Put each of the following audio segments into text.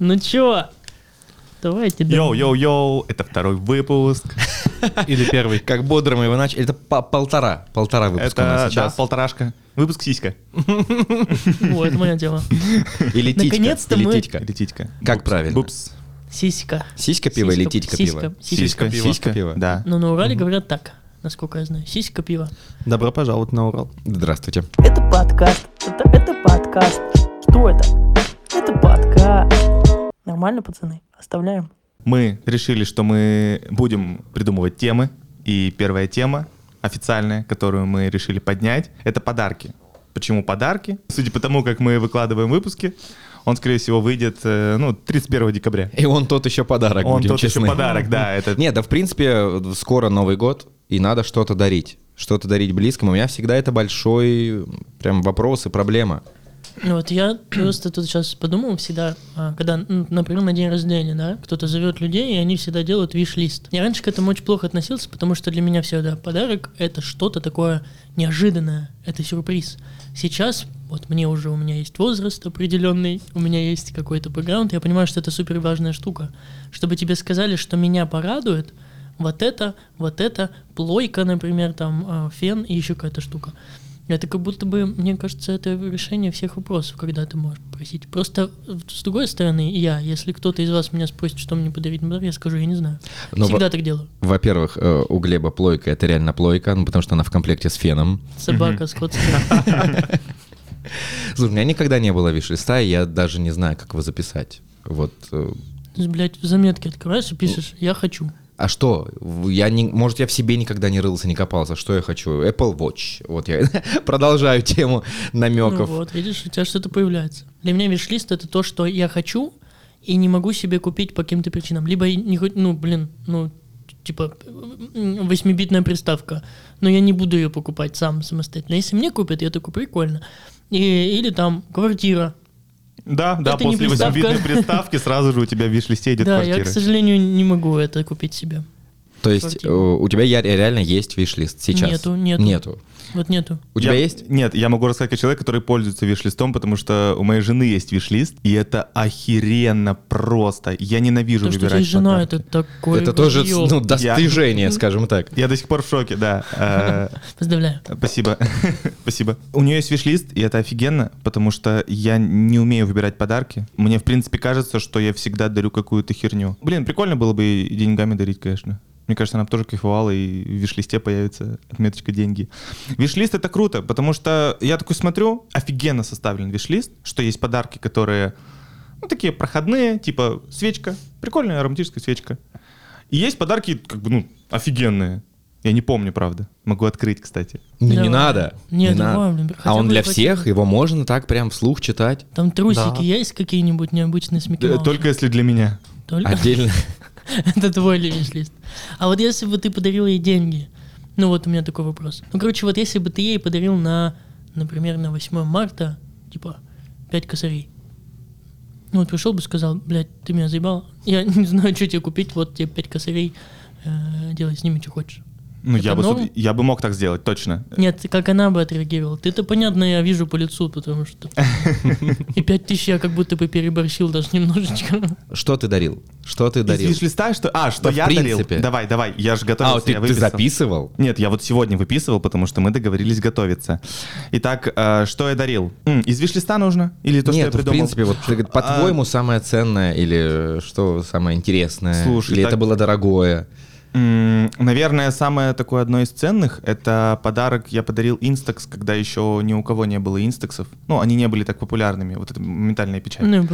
Ну чё? Давайте. Йоу-йоу-йоу, это второй выпуск. Или первый. Как бодро мы его начали. Это по- полтора. Полтора выпуска у нас Это, да, сейчас. полторашка. Выпуск сиська. О, это моя тема. Или титька. Наконец-то или мы- титька. Или титька. Как boobs. правильно? Boobs. Сиська. Сиська пива или Сиська- титька сиська. пива? Сиська. Сиська пиво. Сиська пиво. Да. Но на Урале говорят так, насколько я знаю. Сиська пива. Добро пожаловать на Урал. Здравствуйте. Это подкаст. Это, это подкаст. Что это? Это подкаст. Нормально, пацаны? Оставляем. Мы решили, что мы будем придумывать темы. И первая тема официальная, которую мы решили поднять, это подарки. Почему подарки? Судя по тому, как мы выкладываем выпуски, он, скорее всего, выйдет э, ну, 31 декабря. И он тот еще подарок, Он будем тот еще честны. подарок, да. Это Нет, да в принципе скоро Новый год, и надо что-то дарить. Что-то дарить близким. У меня всегда это большой прям вопрос и проблема. Вот я просто тут сейчас подумал всегда, а, когда, например, на день рождения, да, кто-то зовет людей, и они всегда делают виш-лист. Я раньше к этому очень плохо относился, потому что для меня всегда подарок — это что-то такое неожиданное, это сюрприз. Сейчас, вот мне уже, у меня есть возраст определенный, у меня есть какой-то бэкграунд, я понимаю, что это супер важная штука. Чтобы тебе сказали, что меня порадует, вот это, вот это, плойка, например, там, а, фен и еще какая-то штука. Это как будто бы, мне кажется, это решение всех вопросов, когда ты можешь просить. Просто э, с другой стороны, я, если кто-то из вас меня спросит, что мне подарить на я скажу, я не знаю. Но Всегда во- так делаю. Во-первых, э, у Глеба плойка это реально плойка, ну, потому что она в комплекте с феном. Собака скотская. Слушай, у меня никогда не было виш-листа, и я даже не знаю, как его записать. Вот. э, в заметке открываешь и пишешь «я хочу». А что? Я не, может, я в себе никогда не рылся, не копался. Что я хочу? Apple Watch. Вот я продолжаю тему Ну намеков. вот, видишь, у тебя что-то появляется. Для меня виш-лист — это то, что я хочу и не могу себе купить по каким-то причинам. Либо не ну, блин, ну, типа, восьмибитная приставка, но я не буду ее покупать сам самостоятельно. Если мне купят, я такой, прикольно. И, или там квартира. Да, да, Это после. 8-битной приставки сразу же у тебя в виш-листе идет да, я, к квартира. сожалению, не могу это купить себе. То есть квартира. э, у тебя реально есть виш-лист сейчас? Нету, нету. Нету. Вот нету. У тебя Я- есть? Нет, я могу рассказать как человек, который пользуется виш-листом, потому что у моей жены есть виш-лист, и это охеренно просто. Я ненавижу То, что выбирать есть жена, подарки. это такой Это тоже ну, достижение, скажем так. Я до сих пор в шоке, да. Э, Поздравляю. Спасибо. Спасибо. У нее есть виш-лист, и это офигенно, потому что я не умею выбирать подарки. Мне, в принципе, кажется, что я всегда дарю какую-то херню. Блин, прикольно было бы и деньгами дарить, конечно. Мне кажется, она бы тоже кайфовала, и в виш-листе появится отметочка деньги. Виш-лист — это круто, потому что я такой смотрю, офигенно составлен виш-лист, что есть подарки, которые, ну, такие проходные, типа свечка, прикольная романтическая свечка. И есть подарки, как бы, ну, офигенные. Я не помню, правда. Могу открыть, кстати. Ну, не надо. Нет, не надо. хотя А он для всех, его можно так прям вслух читать. Там трусики Да. есть какие-нибудь необычные с Микки Маусом? Только если для меня. Только? Отдельно. Это твой виш-лист. А вот если бы ты подарил ей деньги, ну вот у меня такой вопрос. Ну, короче, вот если бы ты ей подарил на, например, на 8 марта, типа, 5 косарей. Ну вот пришел бы сказал, блядь, ты меня заебал, я не знаю, что тебе купить, вот тебе 5 косарей, э, делай с ними, что хочешь. Ну, я бы, норм? суд- я бы мог так сделать, точно. Нет, как она бы отреагировала. Ты-то, понятно, я вижу по лицу, потому что... И 5 тысяч я как будто бы переборщил даже немножечко. Что ты дарил? Что ты Из дарил? виш-листа, что... А, что я дарил? Давай, давай, я же готовился, А, ты, записывал? Нет, я вот сегодня выписывал, потому что мы договорились готовиться. Итак, э, что я дарил? Из виш-листа нужно? Или то, что я Нет, в придумал? принципе, вот говоришь, по-твоему самое ценное или что самое интересное? Слушай, или это было дорогое? Наверное, самое такое одно из ценных — это подарок я подарил Instax, когда еще ни у кого не было инстаксов. Ну, они не были так популярными, вот это моментальная печать. Ну,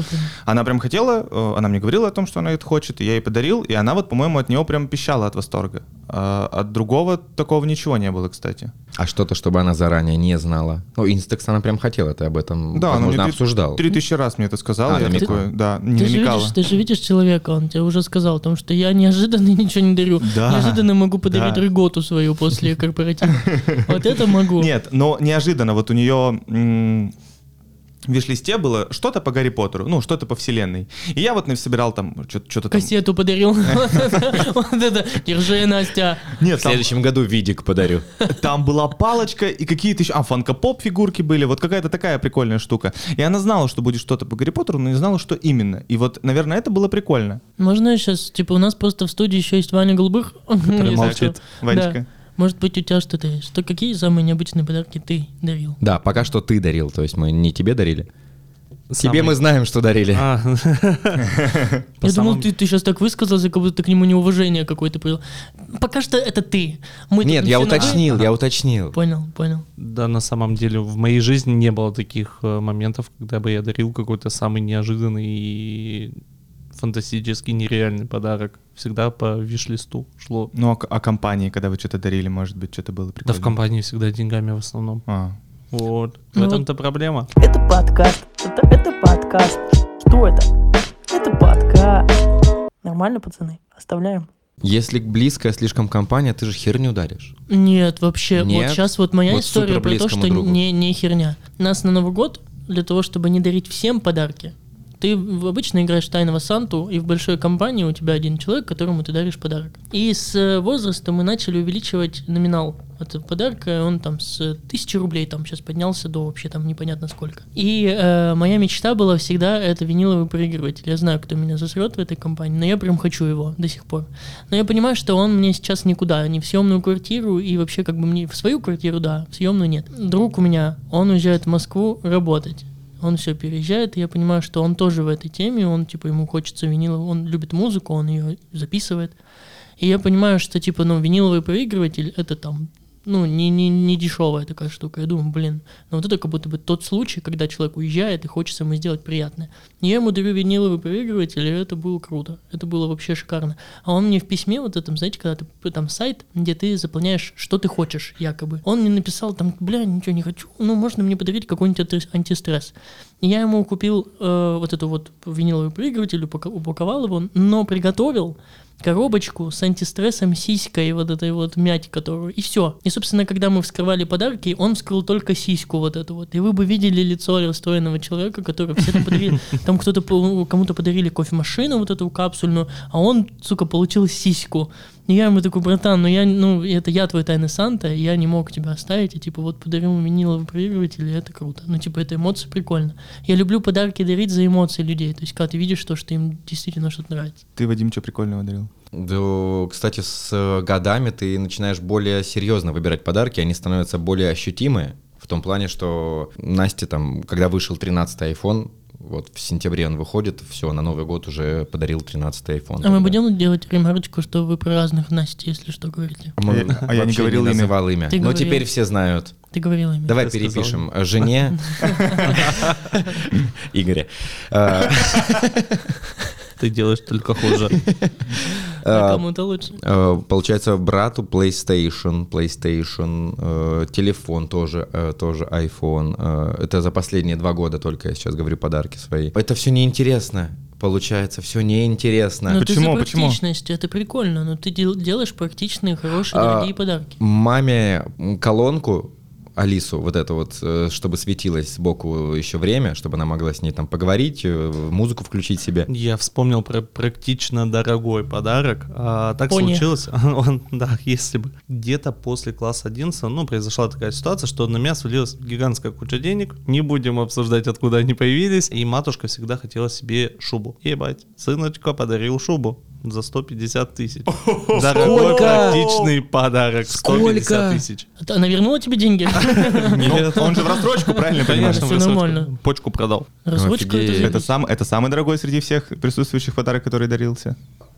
Она прям хотела, э, она мне говорила о том, что она это хочет, и я ей подарил, и она вот, по-моему, от него прям пищала от восторга. А от другого такого ничего не было, кстати. А что-то, чтобы она заранее не знала? Ну, Инстекс она прям хотела, ты об этом, Да, она возможно, мне обсуждал. Три тысячи раз мне это сказала, А, я такой, да, не Ты же, намекала. видишь, ты же видишь человека, он тебе уже сказал о том, что я неожиданно ничего не дарю. Да, Неожиданно могу подарить да. рыготу свою после корпоратива. Вот это могу. Нет, но неожиданно, вот у нее... в виш-листе было что-то по Гарри Поттеру, ну, что-то по вселенной. И я вот собирал там что-то там... Кассету подарил. Вот это. Держи, Настя. В Нет, там, следующем году видик подарю. там была палочка и какие-то еще... А, фанкопоп фигурки были. Вот какая-то такая прикольная штука. И она знала, что будет что-то по Гарри Поттеру, но не знала, что именно. И вот, наверное, это было прикольно. Можно сейчас, типа, у нас просто в студии еще есть Ваня Голубых. Если молчит. Ванечка. Может быть, у тебя что-то есть? Что, какие самые необычные подарки ты дарил? Да, пока что ты дарил, то есть мы не тебе дарили. Тебе Самый- мы знаем, что дарили. А, Я думал, ты, ты сейчас так высказался, как будто ты к нему неуважение какое-то проявил. Пока что это ты. Мы Нет, не я уточнил, я уточнил. Понял, понял. Да, на самом деле в моей жизни не было таких э, моментов, когда бы я дарил какой-то самый неожиданный и фантастически нереальный подарок. Всегда по виш-листу шло. Ну, а, а компании, когда вы что-то дарили, может быть, что-то было Да прикольное? в компании всегда деньгами в основном. А, Вот. В Ну вот- этом-то проблема. Это подкаст. Это, это подкаст. Что это? Это подкаст. Нормально, пацаны? Оставляем. Если близкая слишком компания, ты же херню даришь. Нет, вообще, вот Нет? сейчас вот моя Вот история про то, что другу. не, не херня. Нас на Новый год, для того, чтобы не дарить всем подарки, ты обычно играешь тайного Санту, и в большой компании у тебя один человек, которому ты даришь подарок. И с э, возрастом мы начали увеличивать номинал этого подарка, и он там с тысячи рублей там сейчас поднялся до вообще там непонятно сколько. И э, моя мечта была всегда это виниловый проигрыватель. Я знаю, кто меня засрет в этой компании, но я прям хочу его до сих пор. Но я понимаю, что он мне сейчас никуда, ни в съемную квартиру, и вообще как бы мне в свою квартиру, да, в съемную нет. Друг у меня, он уезжает в Москву работать. Он все переезжает, и я понимаю, что он тоже в этой теме, он типа ему хочется виниловый, он любит музыку, он ее записывает. И я понимаю, что типа, ну, виниловый проигрыватель это там, ну, не, не, не дешевая такая штука. Я думаю, блин, ну вот это как будто бы тот случай, когда человек уезжает и хочется ему сделать приятное. Я ему дарю виниловый проигрыватель, и это было круто. Это было вообще шикарно. А он мне в письме вот этом, знаете, когда ты там сайт, где ты заполняешь, что ты хочешь, якобы. Он мне написал там, бля, ничего не хочу, ну, можно мне подарить какой-нибудь анти- антистресс. Я ему купил э, вот эту вот виниловый проигрыватель, упако- упаковал его, но приготовил коробочку с антистрессом, сиськой, вот этой вот мять, которую, и все. И, собственно, когда мы вскрывали подарки, он вскрыл только сиську вот эту вот. И вы бы видели лицо расстроенного человека, который все там подарили, там кто-то, кому-то подарили кофемашину вот эту капсульную, а он, сука, получил сиську. И я ему такой, братан, ну я, ну, это я твой тайный Санта, и я не мог тебя оставить, и типа вот подарил виниловый проигрыватель, и это круто. Ну, типа, это эмоции прикольно. Я люблю подарки дарить за эмоции людей. То есть, когда ты видишь то, что им действительно что-то нравится. ты, Вадим, что прикольного дарил? Да, кстати, с э, годами ты начинаешь более серьезно выбирать подарки, они становятся более ощутимые. В том плане, что Насте там, когда вышел 13-й iPhone, вот в сентябре он выходит, все, на Новый год уже подарил 13-й iPhone. А мы тогда. будем делать ремарочку, что вы про разных Насти, если что, говорите. А мы А я не говорил имя. называл имя. Ты Но говорил. теперь все знают. Ты говорила имя. Давай сказал. перепишем э, жене Игоря. Ты делаешь только хуже. А кому-то лучше. Э, Получается, брату PlayStation, PlayStation, э, телефон тоже, э, тоже iPhone. Э, Это за последние два года только я сейчас говорю подарки свои. Это все неинтересно. Получается, все неинтересно. Ну, ты Почему? за Почему? практичность, это прикольно, но ты дел- делаешь практичные, хорошие, А, дорогие подарки. Маме колонку Алису, вот это вот, э, чтобы светилось сбоку еще время, чтобы она могла с ней там поговорить, э, музыку включить себе. Я вспомнил про практично дорогой подарок. А, так Пони. случилось, он, да, если бы где-то после класса 11, ну, произошла такая ситуация, что на меня свалилась гигантская куча денег. Не будем обсуждать, откуда они появились. И матушка всегда хотела себе шубу. Ебать, сыночка подарил шубу за 150 тысяч. Дорогой Сколько? практичный подарок. 150 Сколько? тысяч. Это Она вернула тебе деньги? Нет, Он же в рассрочку, правильно понимаю? Конечно, Всё в рассрочку. нормально. Почку продал. Рассрочка это самый дорогой среди всех присутствующих подарок, который дарился.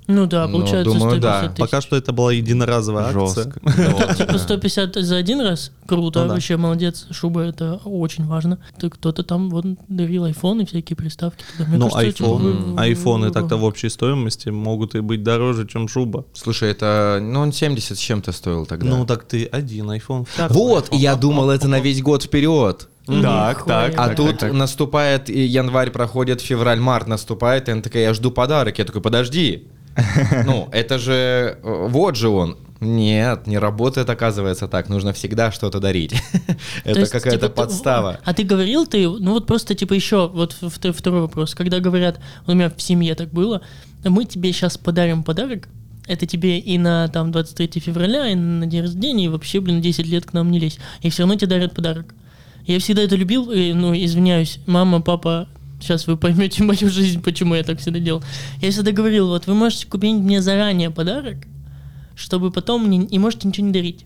Ну да, Ну, получается думаю, 150 да. тысяч. Пока что это была единоразовая акция. Жестко. Типа 150 за один раз? Круто, Ну вообще молодец. Шуба это очень важно. Ты кто-то там вот дарил айфоны, всякие приставки. Ну, iPhone, айфоны так-то в общей стоимости могут и быть дороже, чем шуба. Слушай, это, ну, он 70 с чем-то стоил тогда. Ну, так ты один iPhone. Вот, и iPhone. я думал, это на весь год вперед. Так, так, А так, тут так, так. наступает и январь, проходит февраль, март наступает, и она такая, я жду подарок. Я такой, подожди. Ну, это же, э, вот же он. Нет, не работает, оказывается, так. Нужно всегда что-то дарить. То Это какая-то типа, ты- подстава. А ты говорил, ты, ну вот просто типа еще, вот второй вопрос. Когда говорят, у меня в семье так было, мы тебе сейчас подарим подарок, это тебе и на там 23 февраля, и на день рождения, и вообще, блин, 10 лет к нам не лезь. И все равно тебе дарят подарок. Я всегда это любил, и, ну, извиняюсь, мама, папа, сейчас вы поймете мою жизнь, почему я так всегда делал. Я всегда говорил, вот вы можете купить мне заранее подарок, чтобы потом мне, и можете ничего не дарить.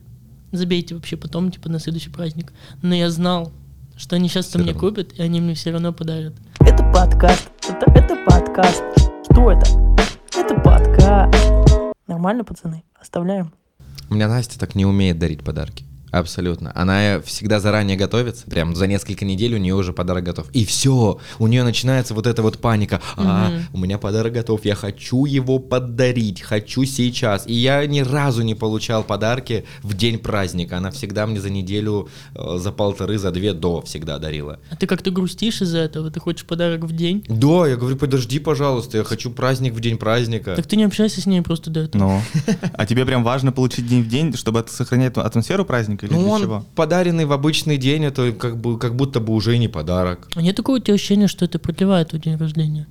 Забейте вообще потом, типа, на следующий праздник. Но я знал, что они сейчас-то мне равно. купят, и они мне все равно подарят. Это подкаст. Это, это подкаст. Что это? Это подкаст. Нормально, пацаны? Оставляем. У меня Настя так не умеет дарить подарки. Абсолютно. Она всегда заранее готовится. Прям за несколько недель у нее уже подарок готов. И все. У нее начинается вот эта вот паника. А, Мгм. у меня подарок готов. Я хочу его подарить. Хочу сейчас. И я ни разу не получал подарки в день праздника. Она всегда мне за неделю, э, за полторы, за две до всегда дарила. А ты как-то грустишь из-за этого? Ты хочешь подарок в день? Да, я говорю, подожди, пожалуйста, я хочу праздник в день праздника. Так ты не общайся с ней просто до этого. Ну, а тебе прям важно получить день в день, чтобы сохранять атмосферу праздника или Ну, для он чего? подаренный в обычный день, это как, бы, как будто бы уже и не подарок. А нет такого у тебя ощущения, что это продлевает твой день рождения?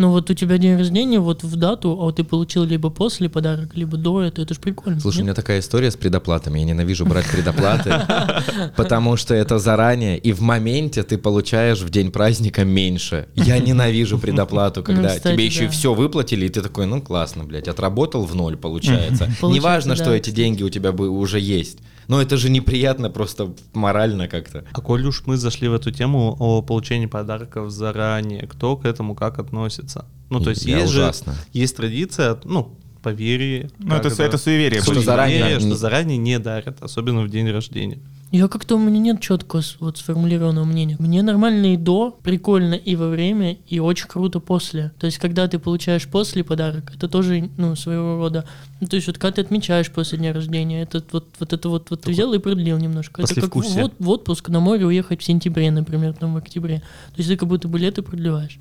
Ну вот у тебя день рождения вот в дату, а вот ты получил либо после подарок, либо до этого, это же прикольно. Слушай, у нет? меня такая история с предоплатами. Я ненавижу брать предоплаты, потому что это заранее, и в моменте ты получаешь в день праздника меньше. Я ненавижу предоплату, когда кстати, тебе еще и все выплатили, и ты такой, ну классно, блядь, отработал в ноль, получается. Неважно, что эти деньги у тебя бы уже есть. Но это же неприятно просто морально как-то. А коль уж мы зашли в эту тему о получении подарков заранее, кто к этому как относится? Ну, то есть Я есть ужасно. же есть традиция, ну, поверье. Ну, это, это суеверие. Что заранее Суеверие, не- что заранее не дарят, особенно в день рождения. Я как-то у меня нет четко вот сформулированного мнения. Мне нормально и до, прикольно и во время, и очень круто после. То есть, когда ты получаешь после подарок, это тоже, ну, своего рода. Ну, то есть, вот когда ты отмечаешь после дня рождения, это вот, вот это вот, вот ты взял и продлил немножко. Это как в, послевкусие. от- в отпуск на море уехать в сентябре, например, там в октябре. То есть, ты как будто бы лето продлеваешь.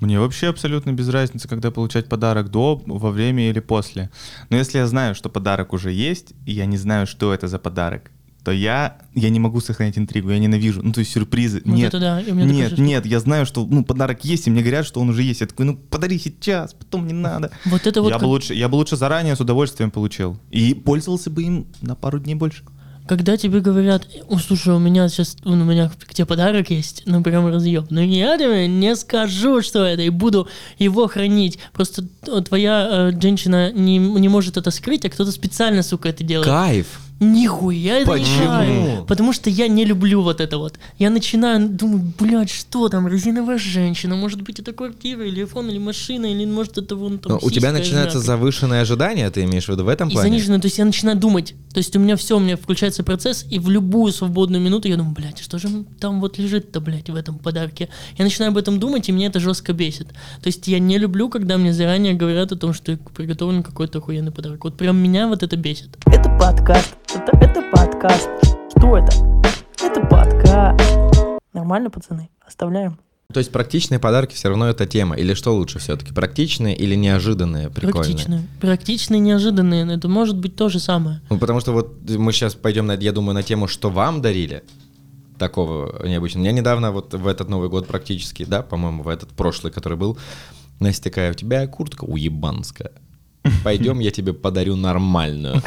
Мне вообще абсолютно без разницы, когда получать подарок до, во время или после. Но если я знаю, что подарок уже есть, и я не знаю, что это за подарок, то я, я не могу сохранить интригу, я ненавижу. Ну, то есть сюрпризы. Вот нет, это да, и у меня такая нет, нет, я знаю, что ну, подарок есть, и мне говорят, что он уже есть. Я такой, ну подари сейчас, потом не надо. Вот это вот я, как- бы лучше, я бы лучше заранее с удовольствием получил. И пользовался бы им на пару дней больше. Когда тебе говорят, «О, слушай, у меня сейчас, у меня к тебе подарок есть, ну прям разъеб. Но я тебе не скажу, что это, и буду его хранить. Просто т- твоя э, женщина не, не может это скрыть, а кто-то специально, сука, это делает. Кайф! Нихуя это не Почему? кайф. Потому что я не люблю вот это вот. Я начинаю думать, блядь, что там, резиновая женщина, может быть это квартира, или iPhone, или машина, или может это вон там Ну, у тебя сиська, начинается я знаю, завышенное ожидание, ты имеешь в виду в этом и плане? заниженную, то есть я начинаю думать. То есть у меня все, у меня включается процесс, и в любую свободную минуту я думаю, блядь, что же там вот лежит-то, блядь, в этом подарке. Я начинаю об этом думать, и меня это жестко бесит. То есть я не люблю, когда мне заранее говорят о том, что приготовлен какой-то охуенный подарок. Вот прям меня вот это бесит. Это подкаст. Это, это подкаст. Что это? Это подкаст. Нормально, пацаны? Оставляем. То есть практичные подарки все равно это тема. Или что лучше все-таки? Практичные или неожиданные, прикольные? Практичные. Практичные, неожиданные. Это может быть то же самое. Ну, потому что вот мы сейчас пойдем, на, я думаю, на тему, что вам дарили такого необычного. Я недавно вот в этот Новый год практически, да, по-моему, в этот прошлый, который был, Настя такая, у тебя куртка уебанская. Пойдем, я тебе подарю нормальную.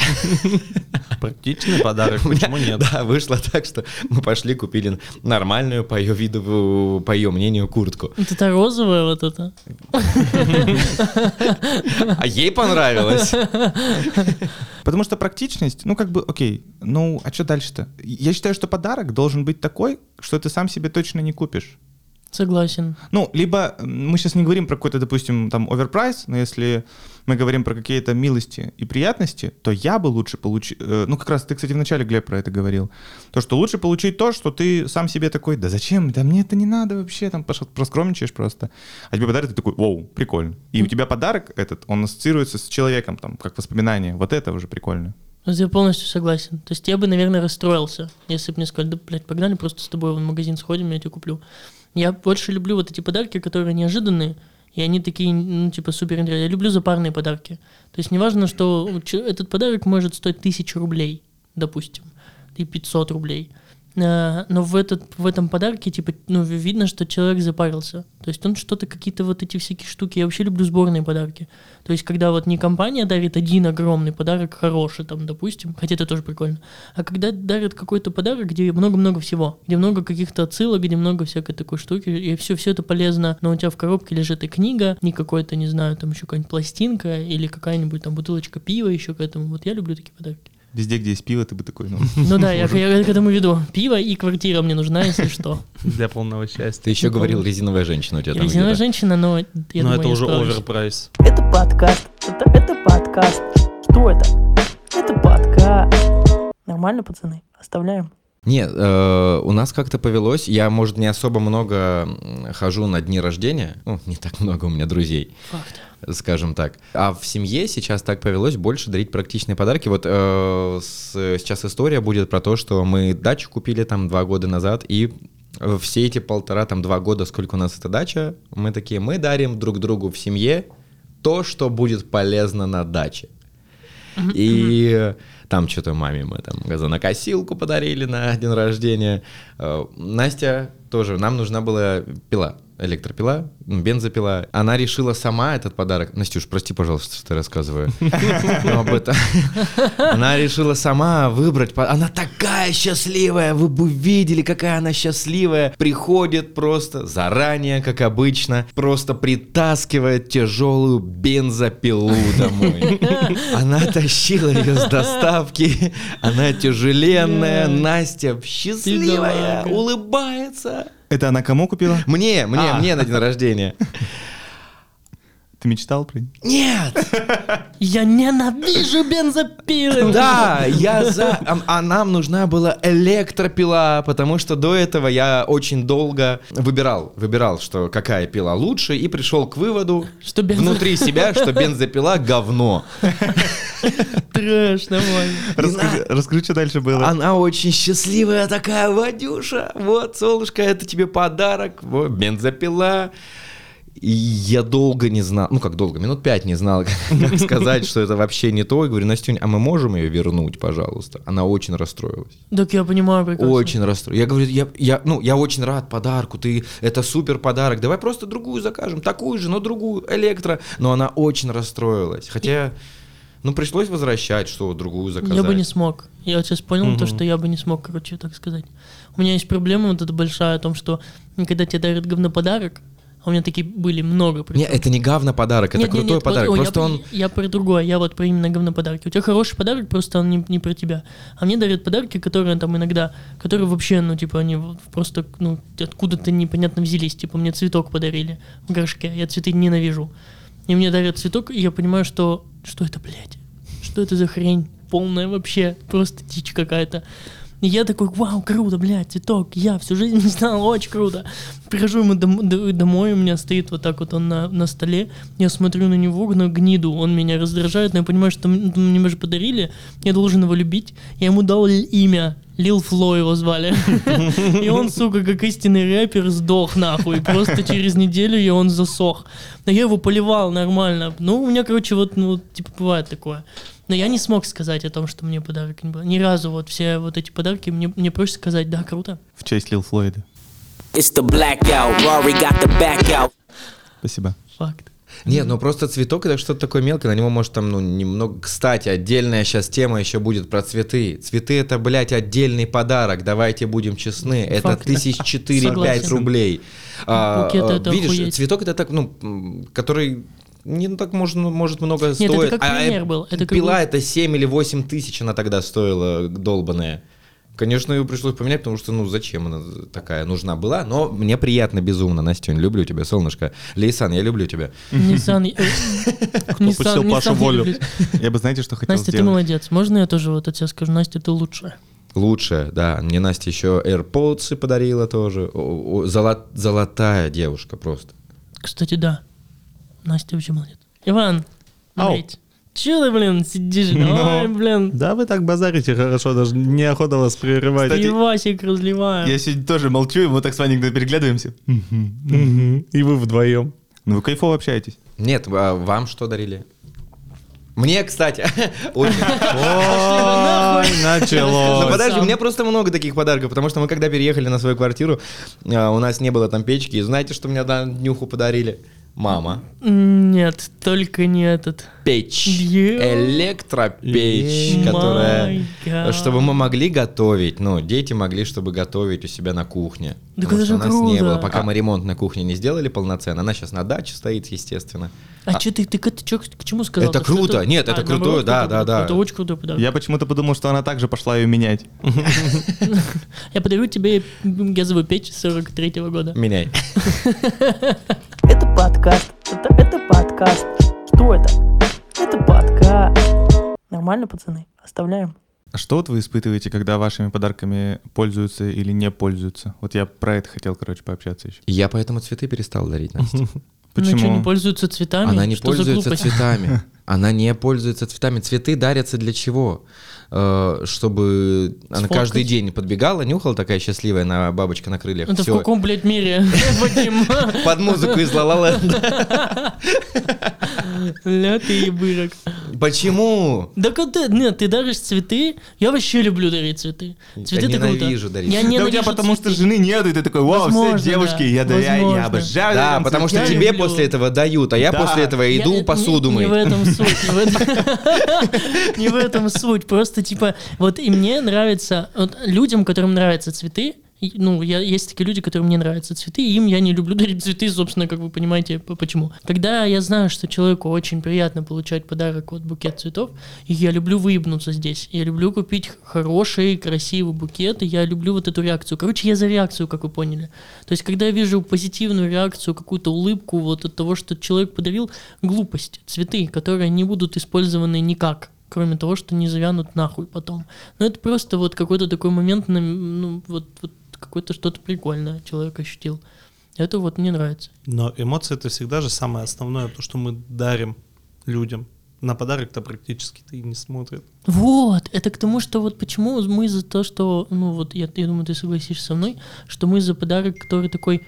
Практичный подарок, почему нет? Да, вышло так, что мы пошли, купили нормальную, по ее виду, по ее мнению, куртку. Вот это розовое вот это. А ей понравилось. Потому что практичность, ну как бы, окей, ну а что дальше-то? Я считаю, что подарок должен быть такой, что ты сам себе точно не купишь. Согласен. Ну, либо мы сейчас не говорим про какой-то, допустим, там оверпрайс, но если мы говорим про какие-то милости и приятности, то я бы лучше получил, ну как раз ты, кстати, вначале, Глеб, про это говорил, то, что лучше получить то, что ты сам себе такой, да зачем, да мне это не надо вообще, там проскромничаешь просто, а тебе подарок, ты такой, вау, прикольно. И у тебя подарок этот, он ассоциируется с человеком, там, как воспоминание, вот это уже прикольно. Я полностью согласен. То есть я бы, наверное, расстроился, если бы мне сказали, да, блядь, погнали, просто с тобой в магазин сходим, я тебе куплю. Я больше люблю вот эти подарки, которые неожиданные, И они такие, ну, типа, супер интересные. Я люблю запарные подарки. То есть неважно, что этот подарок может стоить тысячу рублей, допустим, и 500 рублей. А, Но в, этот, в этом подарке, типа, ну, ви- видно, что человек запарился. То есть он что-то, какие-то вот эти всякие штуки. Я вообще люблю сборные подарки. То есть, когда вот не компания дарит один огромный подарок, хороший, там, допустим, хотя это тоже прикольно, а когда дарят какой-то подарок, где много-много всего, где много каких-то отсылок, где много всякой такой штуки, и все, все это полезно, но у тебя в коробке лежит и книга, не какой-то, не знаю, там еще какая-нибудь пластинка или какая-нибудь там бутылочка пива еще к этому. Вот я люблю такие подарки. Везде, где есть пиво, ты бы такой, ну... Ну да, я, я к этому веду. Пиво и квартира мне нужна, если что. Для полного счастья. Ты еще говорил, резиновая женщина у тебя там Резиновая женщина, но я Но это я уже оверпрайс. Это подкаст. Это, это подкаст. Что это? Это подкаст. Нормально, пацаны? Оставляем. Нет, э, у нас как-то повелось. Я, может, не особо много хожу на дни рождения. Ну, не так много у меня друзей, Факт. Скажем так. А в семье сейчас так повелось больше дарить практичные подарки. Вот э, с- сейчас история будет про то, что мы дачу купили там два года назад, и э, все эти полтора, там, два года, сколько у нас эта дача, мы такие, мы дарим друг другу в семье то, что будет полезно на даче. И там что-то маме мы там газонокосилку подарили на день рождения. Э, Настя тоже, нам нужна была пила, электропила, бензопила. Она решила сама этот подарок. Настюш, прости, пожалуйста, что я рассказываю. Об этом. Она решила сама выбрать. Она такая счастливая, вы бы видели, какая она счастливая. Приходит просто заранее, как обычно, просто притаскивает тяжелую бензопилу домой. Она тащила ее с доставки, она тяжеленная, Настя счастливая, улыбается. Это она кому купила? Мне, мне, А. мне на день рождения. Ты мечтал про Нет! Я ненавижу бензопилы. Да, я за... А, а нам нужна была электропила, потому что до этого я очень долго выбирал, выбирал, что какая пила лучше, и пришел к выводу Что бензо- внутри себя, что бензопила говно. Трэш, нормально. Расскажи, расскажи, что дальше было. Она очень счастливая такая, Вадюша, вот, солнышко, это тебе подарок, вот, бензопила. И я долго не знал, ну как долго, минут пять не знал, как сказать, что это вообще не то. И говорю, Настюнь, а мы можем ее вернуть, пожалуйста? Она очень расстроилась. Так я понимаю прекрасно. Очень расстроилась. Я говорю, я, я, ну, я очень рад подарку, ты, это супер подарок, давай просто другую закажем, такую же, но другую, электро. Но она очень расстроилась. Хотя, ну, пришлось возвращать, что другую заказать. Я бы не смог. Я вот сейчас понял то, Мгм. что я бы не смог, короче, так сказать. У меня есть проблема вот эта большая о том, что когда тебе дарят говноподарок, у меня такие были много. причем. Не, это не говно подарок, это Нет, нет, крутой нет, подарок. ой, Просто я, он... Я про другое, я вот про именно говноподарки. У тебя хороший подарок, просто он не, не про тебя. А мне дарят подарки, которые там иногда, которые вообще, ну, типа, они вот просто, ну, откуда-то непонятно взялись. Типа, мне цветок подарили в горшке, я цветы ненавижу. И мне дарят цветок, и я понимаю, что, что это, блядь? Что это за хрень? Полная вообще, просто дичь какая-то. И я такой, вау, круто, блядь, цветок, я всю жизнь не знал, очень круто. Прихожу ему дом- домой, у меня стоит вот так вот он на, на столе, я смотрю на него, на гниду, он меня раздражает, но я понимаю, что м- мне же подарили, я должен его любить, я ему дал имя, Лил Фло его звали. И он, сука, как истинный рэпер, сдох нахуй. Просто через неделю и он засох. Но я его поливал нормально. Ну, у меня, короче, вот, ну, типа, бывает такое. Но я не смог сказать о том, что мне подарок не был. Ни разу вот все вот эти подарки, мне, мне проще сказать, да, круто. В честь Лил Флойда. It's the blackout. Rory got the back out. Спасибо. Факт. Нет, ну просто цветок это что-то такое мелкое, на него может там, ну, немного... Кстати, отдельная сейчас тема еще будет про цветы. Цветы это, блядь, отдельный подарок, давайте будем честны. Это Факт. тысяч четыре-пять рублей. А, это видишь, охуеть. цветок это так, ну, который не ну, так можно, может много это стоит. как а пример был, это как пила бы- это 7 или 8 тысяч она тогда стоила, долбаная. Конечно, ее пришлось поменять, потому что, ну, зачем она такая нужна была, но мне приятно безумно, Настюнь, люблю тебя, солнышко. Лейсан, я люблю тебя. Ниссан... э, Ниссан Пустил Пашу волю. Я бы, знаете, что хотел Настя, ты молодец. Можно я тоже вот от тебя скажу? Настя, ты лучшая. Лучшая, да. Мне Настя еще AirPods подарила тоже. Золотая девушка просто. Кстати, да. Настя вообще молодец. Иван, блядь, че ты, блин, сидишь? Ой, блин, Да вы так базарите хорошо, даже неохота вас прерывать. Кстати, пивасик разливаю. Я сегодня тоже молчу, и мы так с Ваней иногда переглядываемся. И вы вдвоем. Ну вы кайфово общаетесь. Нет, а вам что дарили? Мне, кстати, очень... Ой, Ну началось. подожди, у меня просто много таких подарков, потому что мы когда переехали на свою квартиру, а, у нас не было там печки, и знаете, что мне на днюху подарили? Мама. Нет, только не этот. Печь. Yeah. Электропечь, Yeah. которая... Чтобы мы могли готовить, ну, дети могли, чтобы готовить у себя на кухне. Так Потому что у нас не круто. было, пока мы ремонт на кухне не сделали полноценно. Она сейчас на даче стоит, естественно. А, что ты, ты, к- ты чё- к чему сказал? Это что круто. Нет, это наоборот, крутое, да, круто. да, да. Это очень крутой подарок. Я почему-то подумал, что она также пошла ее менять. Я подарю тебе газовую печь 43-го года. Меняй. Это подкаст. Это, это подкаст. Что это? Это подкаст. Нормально, пацаны? Оставляем. А Что вот вы испытываете, когда вашими подарками пользуются или не пользуются? Вот я про это хотел, короче, пообщаться еще. Я поэтому цветы перестал дарить, Настя. Ну Почему? что, не пользуются цветами? Она не Что за пользуется цветами. Она не пользуется цветами. Цветы дарятся для чего? Э, Чтобы она Сфоткать? каждый день подбегала, нюхала такая счастливая на бабочка на крыльях. Это в Всё. каком, блядь, мире? Под музыку из ла Ля ты ебырок. Почему? Да когда, нет, ты даришь цветы, я вообще люблю дарить цветы. Цветы круто. ненавижу дарить Я цветы. Да у ненавижу тебя потому что жены нету, и ты такой, вау, Возможно, все девушки, да. я, я, я обожаю. Да, потому что Я цветы». тебе после этого дают, а я после этого Я- иду посуду мыть. не в этом суть, не в этом, не в этом суть. Просто типа, вот и мне нравится, вот людям, которым нравятся цветы, ну, я, есть такие люди, которым мне нравятся цветы, и им я не люблю дарить цветы, собственно, как вы понимаете, по- почему. Когда я знаю, что человеку очень приятно получать подарок, вот букет цветов, я люблю выебнуться здесь, я люблю купить хороший, красивый букет, и я люблю вот эту реакцию. Короче, я за реакцию, как вы поняли. То есть, когда я вижу позитивную реакцию, какую-то улыбку вот от того, что человек подарил, глупость, цветы, которые не будут использованы никак, кроме того, что не завянут нахуй потом. Но это просто вот какой-то такой момент, ну, вот, вот какое-то что-то прикольное человек ощутил. Это вот мне нравится. Но эмоции это всегда же самое основное, то, что мы дарим людям. На подарок-то практически-то и не смотрят. Вот, это к тому, что вот почему мы за то, что, ну вот, я, я думаю, ты согласишься со мной, что мы за подарок, который такой,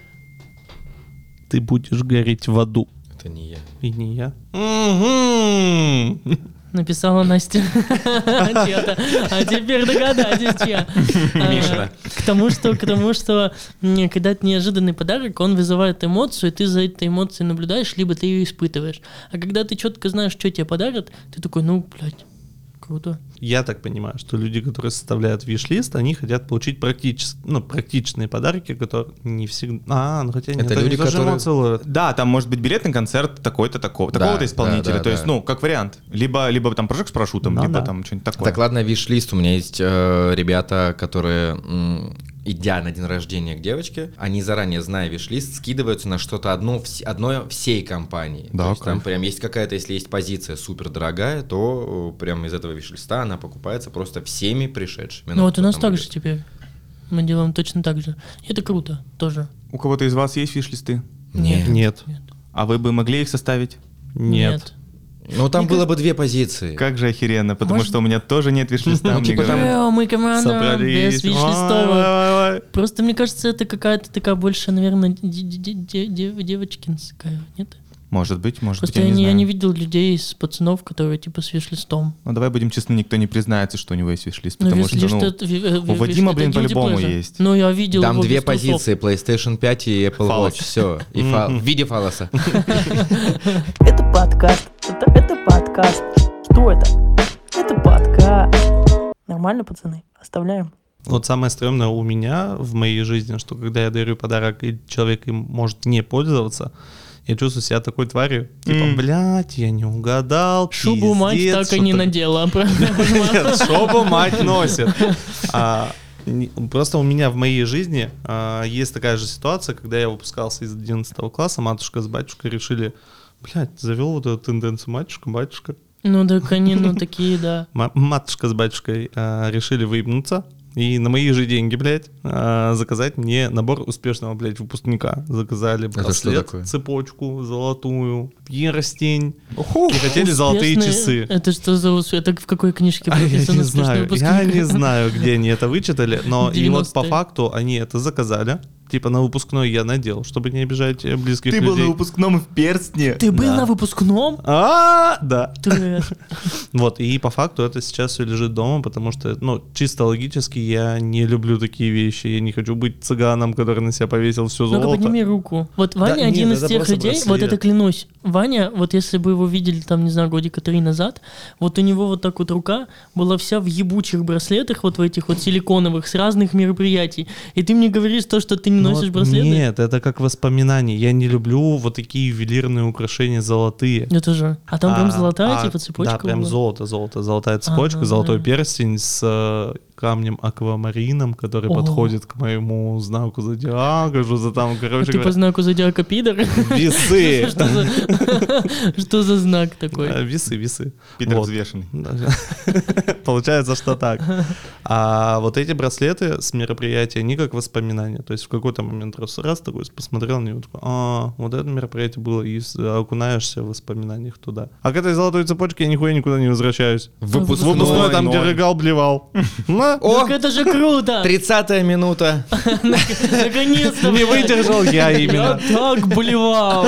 Ты будешь гореть в аду. Это не я. И не я. Мгм. Написала Настя. А теперь догадайтесь, чья. Мишина. К тому, что, к тому, что когда это неожиданный подарок, он вызывает эмоцию, и ты за этой эмоцией наблюдаешь, либо ты ее испытываешь. А когда ты четко знаешь, что тебе подарят, ты такой, ну, блядь, круто. Я так понимаю, что люди, которые составляют виш-лист, они хотят получить практически, ну, практичные подарки, которые не всегда... А, ну хотя нет, Это люди, которые- эмоции ловят. Да, там может быть билет на концерт такой-то, такого, Да, такого-то да, исполнителя. да, То есть, да. ну, как вариант. Либо, либо там прыжок с парашютом, Ну либо да. там что-нибудь такое. Так ладно, виш-лист. У меня есть э, ребята, которые, м, идя на день рождения к девочке, они заранее, зная виш-лист, скидываются на что-то одно, одно всей компании. Да, То есть там прям есть какая-то, если есть позиция супер дорогая, то э, прям из этого виш-листа она покупается просто всеми пришедшими. Ну вот у нас так будет. же теперь. Мы делаем точно так же. И это круто тоже. У кого-то из вас есть фиш-листы? Нет. Нет. А вы бы могли их составить? Нет. Ну там было бы две позиции. Как же охеренно, потому Может- что у меня тоже нет виш-листа. Ну, мне типа там- говорят, Э, мы команда собрались. без виш-листовок. Просто мне кажется, это какая-то такая больше, наверное, де- де- де- де- девочкинская, нет? Может быть, может Просто быть, я я, не не, я знаю. не видел людей из пацанов, которые типа с виш-листом. Ну давай будем честны, никто не признается, что у него есть виш-лист, Ну, потому виш-лист что, ну, это ви- э, у ви- Вадима, блин, это guilty по-любому pleasure. есть. Ну, я видел Там его две без трусов. позиции, PlayStation 5 и Apple Фалос. Watch. Все. И фа- в виде фалоса. Это подкаст. Это, это подкаст. Что это? Это подкаст. Нормально, пацаны? Оставляем. Вот самое стрёмное у меня в моей жизни, что когда я дарю подарок, и человек им может не пользоваться, я чувствую себя такой тварью. Типа, М. блядь, я не угадал. Шубу мать пиздец, так и не что-то». надела, шубу мать носит. А, Просто у меня в моей жизни а, есть такая же ситуация, когда я выпускался из 11 класса, матушка с батюшкой решили, блядь, завел вот эту тенденцию матушка, батюшка. Ну, так они, ну, такие, да. Ма- матушка с батюшкой а, решили выебнуться и на мои же деньги, блядь, а, заказать мне набор успешного, блядь, выпускника. Заказали браслет, цепочку золотую, перстень. И хотели золотые часы. Это что за ус- Это в какой книжке А я не знаю, выпускник? я не знаю, где они это вычитали, но и вот по 90-е. факту они это заказали. Типа на выпускной я надел, чтобы не обижать э, близких Ты был людей. на выпускном в перстне. Ты был Да. на выпускном? А, да. Вот, и по факту это сейчас все лежит дома, потому что, ну, чисто логически я не люблю такие вещи. Я не хочу быть цыганом, который на себя повесил все Ну-ка золото. подними руку. Вот Ваня один из это тех людей, вот это клянусь. Ваня, вот если бы его видели там, не знаю, годика три назад, вот у него вот так вот рука была вся в ебучих браслетах, вот в этих вот силиконовых, с разных мероприятий. И ты мне говоришь то, что ты не Ну, носишь вот браслеты? Нет, это как воспоминание. Я не люблю вот такие ювелирные украшения золотые. Это же. А там прям А, золотая, а, типа цепочка. Да, прям была? золото, золото, золотая цепочка, Ага. золотой перстень с э, камнем аквамарином, который О. подходит к моему знаку зодиака, что за там, А короче ты по говоря, знаку зодиака пидор? весы. Что за- знак такой? Да, Весы, весы. Пидор взвешенный. Получается, что так. А вот эти браслеты с мероприятия, они как воспоминания. То есть в какой-то момент раз, раз такой посмотрел на него, такой, а, вот это мероприятие было, и окунаешься в воспоминаниях туда. А к этой золотой цепочке я нихуя никуда не возвращаюсь. Выпускной. Выпускной там, где рыгал, блевал. На, О, Так это же круто! 30 минута. Наконец-то! Не выдержал я Я именно. так блевал.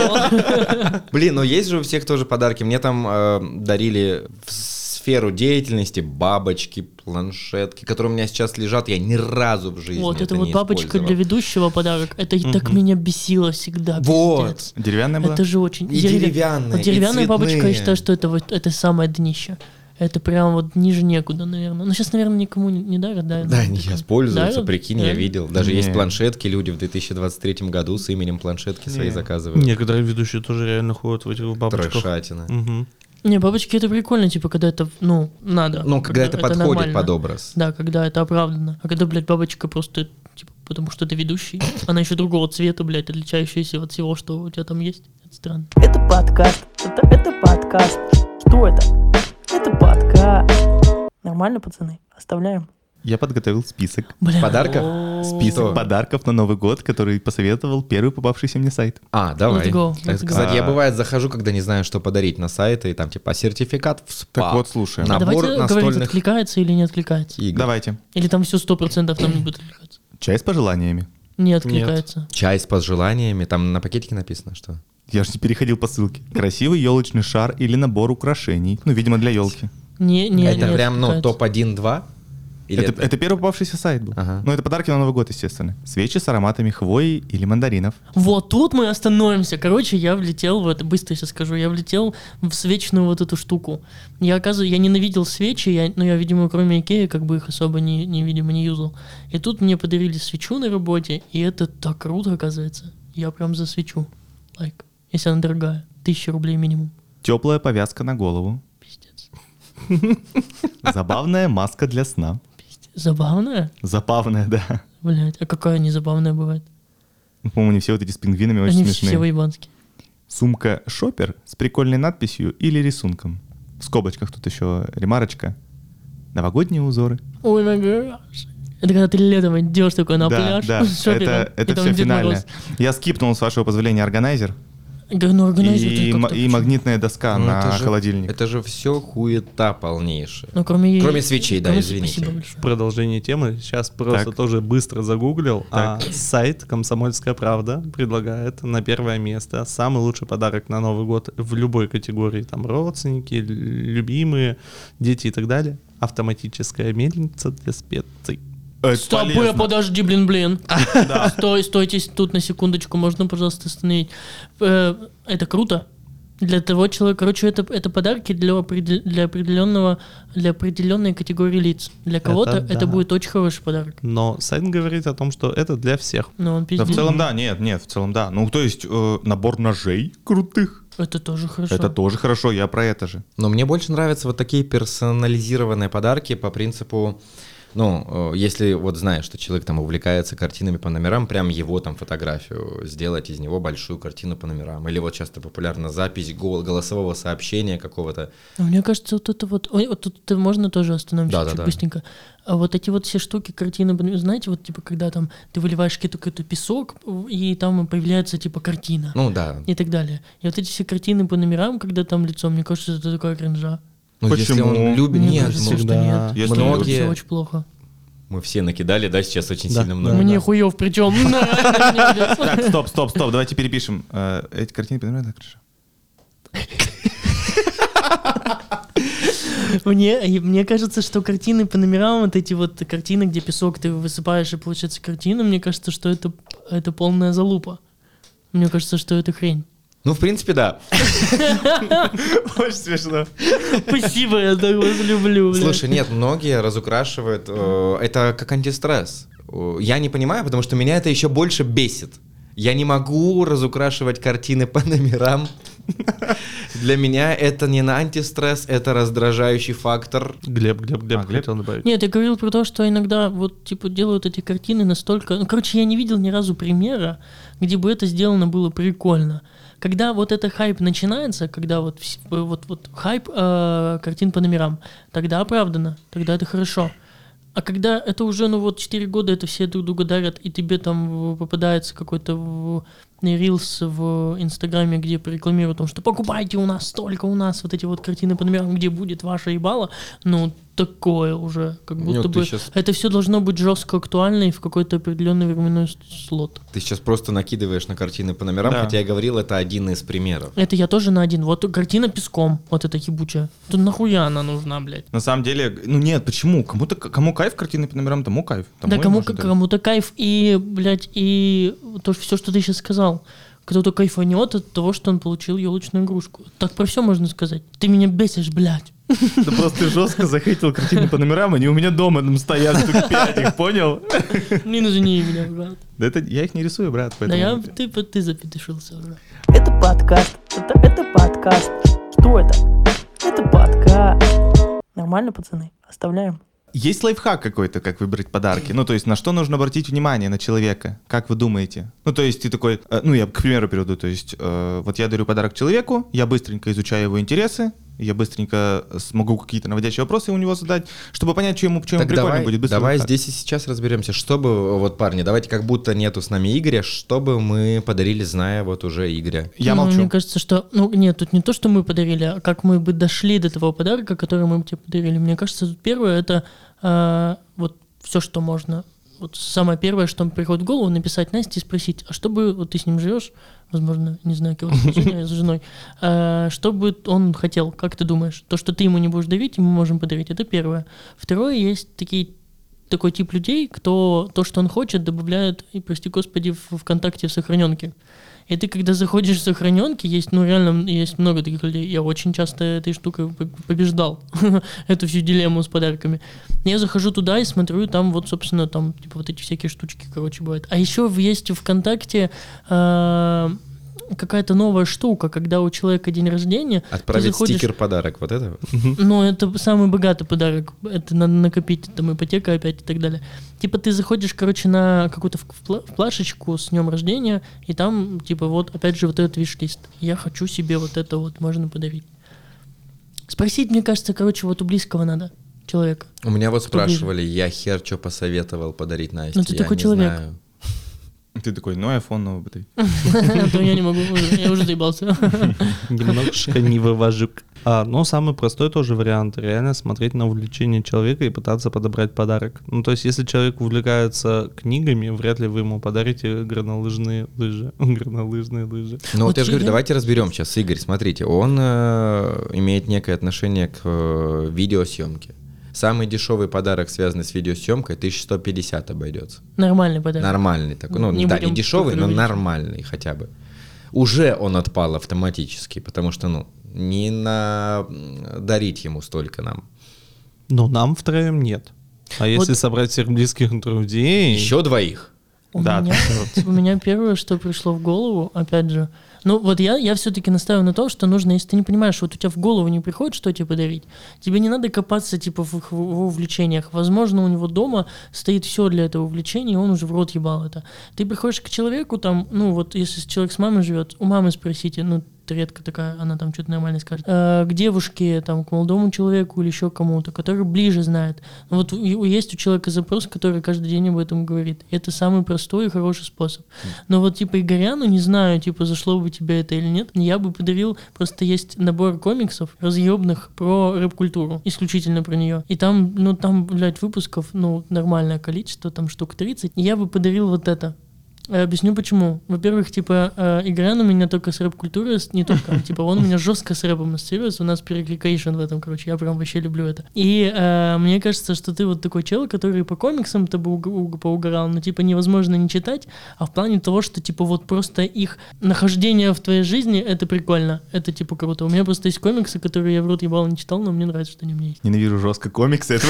Блин, ну есть же у всех тоже подарки. Мне там э, дарили в сферу деятельности бабочки, планшетки, которые у меня сейчас лежат. Я ни разу в жизни Вот, это не вот бабочка использовал. для ведущего подарок. Это и так меня бесило всегда. Вот. пиздец. Деревянная была? Это же очень... И деревя- деревянные, Вот и деревянная бабочка, я считаю, что это вот это самое днище. Это прям вот ниже некуда, наверное. Ну, сейчас, наверное, никому не, не дарят, да? Да, они сейчас пользуются, Дарят? прикинь, я видел. Даже есть Не. планшетки, люди в 2023 году с именем планшетки свои Не. заказывают. Некоторые ведущие тоже реально ходят в этих бабочках. Трешатина. Мгм. Не, бабочки это прикольно, типа, когда это, ну, надо. Ну, когда это подходит нормально. под образ. Да, когда это оправдано. А когда, блядь, бабочка просто, типа, потому что ты ведущий, она еще другого цвета, блядь, отличающаяся от всего, что у тебя там есть. Это странно. Это подкаст. Это, это подкаст. Что это? Это подкаст. Нормально, пацаны? Оставляем. Я подготовил список. Бля. Подарков? Список Что? подарков на Новый год, который посоветовал первый попавшийся мне сайт. А, давай. Let's go, Так let's go. сказать, я бывает захожу, когда не знаю, что подарить на сайты, и там типа сертификат в спа. Так вот, слушай. А Набор давайте говорить, настольных откликается или не откликается. игр. Давайте. Или там все сто процентов нам не будет откликаться. Чай с пожеланиями. Не откликается. Чай с пожеланиями, там на пакетике написано, что? Я же не переходил по ссылке. Красивый елочный шар или набор украшений. Ну, видимо, для елки. Не, не, это не прям, ну, откликается. топ-1-2? Или Это, это первый попавшийся сайт был. Ага. Ну, это подарки на Новый год, естественно. Свечи с ароматами хвои или мандаринов. Вот тут мы остановимся. Короче, я влетел в это, быстро сейчас скажу, я влетел в свечную вот эту штуку. Я, оказывается, я ненавидел свечи, я, но я, видимо, кроме Икеи, как бы их особо не, не, видимо, не юзал. И тут мне подарили свечу на работе, и это так круто, оказывается. Я прям за свечу. Лайк. Если она дорогая. Тысяча рублей минимум. Теплая повязка на голову. Пиздец. Забавная маска для сна. Пиздец. Забавная? Забавная, да. Блять, а какая незабавная бывает? Ну, По-моему, не все вот эти с пингвинами очень Они смешные. все воебанские. Сумка шопер с прикольной надписью или рисунком. В скобочках тут еще ремарочка. Новогодние узоры. Ой, май гаш. Это когда ты летом идешь такой на да, пляж да, с шопером, это, и это там все Дед финальное. Мороз. Я скипнул, с вашего позволения, органайзер Да, ну, и, и магнитная доска Ну, на это же- холодильник. Это же все хуета полнейшая. Ну, кроме, Кроме свечей, да, кроме- извините. Спасибо большое. продолжение темы. Сейчас просто Так. тоже быстро загуглил. А Так. сайт «Комсомольская правда» предлагает на первое место самый лучший подарок на Новый год в любой категории. Там родственники, любимые, дети и так далее. Автоматическая мельница для специй. Это Стоп, полезно. подожди, блин, блин. Стой, стойте тут на секундочку, можно, пожалуйста, остановить. Э, Это круто. Для того человека, короче, это, это подарки для, для определенного, для определенной категории лиц. Для кого-то это, да. будет очень хороший подарок. Но сайт говорит о том, что это для всех. Но он Да, пиздец. в целом, да, нет, нет, в целом, да. Ну, то есть, э, набор ножей крутых. Это тоже хорошо. Это тоже хорошо, я про это же. Но мне больше нравятся вот такие персонализированные подарки по принципу, ну, э, если вот знаешь, что человек там увлекается картинами по номерам, прям его там фотографию, сделать из него большую картину по номерам. Или вот часто популярна запись гол- голосового сообщения какого-то. Но Мне кажется, вот это вот... Ой, вот тут можно тоже остановимся Да, чуть да. быстренько. А вот эти вот все штуки, картины, знаете, вот типа, когда там ты выливаешь какой-то какой-то песок, и там появляется типа картина. Ну да. и так далее. И вот эти все картины по номерам, когда там лицо, мне кажется, это такая кринжа. Ну, если Почему? он любит... Мне Нет, кажется, ну, что да. нет. Если многие- кажется, очень плохо. Мы все накидали, да, сейчас очень Да, сильно да. много. Мне хуев причем. Так, стоп, стоп, стоп, давайте перепишем. Э, Эти картины, понимаете, хорошо. Мне, мне кажется, что картины по номерам, вот эти вот картины, где песок ты высыпаешь и получается картина, мне кажется, что это, это полная залупа. Мне кажется, что это хрень. Ну, в принципе, да. Очень смешно. Спасибо, я так вас люблю. Слушай, нет, многие разукрашивают. э, Это как антистресс. Э, Я не понимаю, потому что меня это еще больше бесит. Я не могу разукрашивать картины по номерам. Для меня это не на антистресс, это раздражающий фактор. Глеб, Глеб, Глеб, А, Глеб? хотел добавить. Нет, я говорил про то, что иногда вот типа делают эти картины настолько... Ну, короче, я не видел ни разу примера, где бы это сделано было прикольно. Когда вот это хайп начинается, когда вот, вот, вот хайп э, картин по номерам, тогда оправдано, тогда это хорошо. А когда это уже, ну вот, 4 года это все друг друга дарят, и тебе там попадается какой-то рилс в Инстаграме, где порекламируют о том, что покупайте у нас столько у нас вот эти вот картины по номерам, где будет ваша ебало, ну, такое уже, как будто ты бы щас- это все должно быть жестко актуально и в какой-то определенный временной слот. Ты сейчас просто накидываешь на картины по номерам, Да. хотя я говорил, это один из примеров. Это я тоже на один. Вот картина песком, вот эта ебучая. То нахуя она нужна, блядь? На самом деле, ну нет, почему? Кому-то, кому кайф картины по номерам, тому кайф. Тому да кому, кому-то кайф и, блядь, и то, все, что ты сейчас сказал. Кто-то кайфанет от того, что он получил елочную игрушку. Так про все можно сказать. Ты меня бесишь, блядь. Да просто ты жестко захейтил картины по номерам, они у меня дома там стоят штук пять, их понял? Не назови меня, брат. Да это я их не рисую, брат, Да поэтому... я, ты, ты запетушился уже. Это подкаст. Это, это подкаст. Что это? Это подкаст. Нормально, пацаны? Оставляем. Есть лайфхак какой-то, как выбрать подарки? Ну, то есть, на что нужно обратить внимание на человека? Как вы думаете? Ну, то есть, ты такой, э, ну, я к примеру приведу, то есть, э, вот я дарю подарок человеку, я быстренько изучаю его интересы, я быстренько смогу какие-то наводящие вопросы у него задать, чтобы понять, что ему, что ему Так прикольно давай, будет. Быстрый давай здесь и сейчас разберемся, чтобы, вот, парни, давайте как будто нету с нами Игоря, чтобы мы подарили, зная вот уже Игоря. Я Ну, молчу. Мне кажется, что... Ну, нет, тут не то, что мы подарили, а как мы бы дошли до того подарка, который мы бы тебе подарили. Мне кажется, тут первое — это э, вот все, что можно. Вот самое первое, что приходит в голову, написать Насте и спросить, а что бы вот ты с ним живешь, возможно, не знаю, какие отношения с женой, э, что бы он хотел, как ты думаешь? То, что ты ему не будешь дарить, мы можем подарить, это первое. Второе, есть такие такой тип людей, кто то, что он хочет, добавляет, и, прости господи, в ВКонтакте в сохраненке. И ты, когда заходишь в сохраненки, есть, ну, реально, есть много таких людей. Я очень часто этой штукой по- побеждал эту всю дилемму с подарками. Я захожу туда и смотрю, там вот, собственно, там, типа, вот эти всякие штучки, короче, бывают. А еще есть ВКонтакте э, какая-то новая штука, когда у человека день рождения, ты Отправить заходишь- стикер подарок, вот это? ну, это самый богатый подарок. Это надо накопить, там ипотека опять и так далее. Типа ты заходишь, короче, на какую-то плашечку с днем рождения, и там, типа, вот, опять же, вот этот виш-лист. Я хочу себе вот это вот, можно подарить. Спросить, мне кажется, короче, вот у близкого надо человека. У меня вот Кто ближе? спрашивали, я хер что посоветовал подарить Насте. Ну, ты я такой не человек. знаю. Ты такой, ну, iPhone новый. А то я не могу, уже, я уже заебался. Немножко не вывожу. А, но самый простой тоже вариант. Реально смотреть на увлечение человека и пытаться подобрать подарок. Ну, то есть, если человек увлекается книгами, вряд ли вы ему подарите горнолыжные лыжи. Горнолыжные лыжи. Ну вот, Вот я же говорю, давайте разберем сейчас. Игорь, смотрите, он э, имеет некое отношение к э, видеосъемке. Самый дешевый подарок, связанный с видеосъемкой, 1150 обойдется. Нормальный подарок. Нормальный такой. Ну, Не да, не дешевый, но нормальный хотя бы. Уже он отпал автоматически, потому что, ну, не на дарить ему столько нам. Но нам втроем нет. А если собрать всех близких друзей... Еще двоих. У Да, меня, у меня первое, что пришло в голову, опять же, ну вот я, я все-таки настаиваю на том, что нужно, если ты не понимаешь, вот у тебя в голову не приходит, что тебе подарить, тебе не надо копаться типа в, их- в увлечениях. Возможно, у него дома стоит все для этого увлечения, и он уже в рот ебал это. Ты приходишь к человеку, там, ну вот если человек с мамой живет, у мамы спросите, ну редко такая, она там что-то нормально скажет, э, к девушке, там, к молодому человеку или еще кому-то, который ближе знает. Ну, вот есть у человека запрос, который каждый день об этом говорит. Это самый простой и хороший способ. Но вот, типа, Игоряну, не знаю, типа, зашло бы тебе это или нет, я бы подарил, просто есть набор комиксов разъебных про рэп-культуру, исключительно про нее. И там, ну, там, блядь, выпусков, ну, нормальное количество, там штук 30. И я бы подарил вот это. Э, Объясню почему. Во-первых, типа, э, Игорян у меня только с рэп-культурой, не только, типа, он у меня жестко с рэпом ассоциируется, у нас перекликейшн в этом, короче, я прям вообще люблю это. И э, мне кажется, что ты вот такой чел, который по комиксам-то бы уг- уг- поугорал, но, типа, невозможно не читать, а в плане того, что, типа, вот просто их нахождение в твоей жизни, это прикольно, это, типа, круто. У меня просто есть комиксы, которые я в рот ебал не читал, но мне нравится, что они у меня есть. Ненавижу жестко комиксы, это.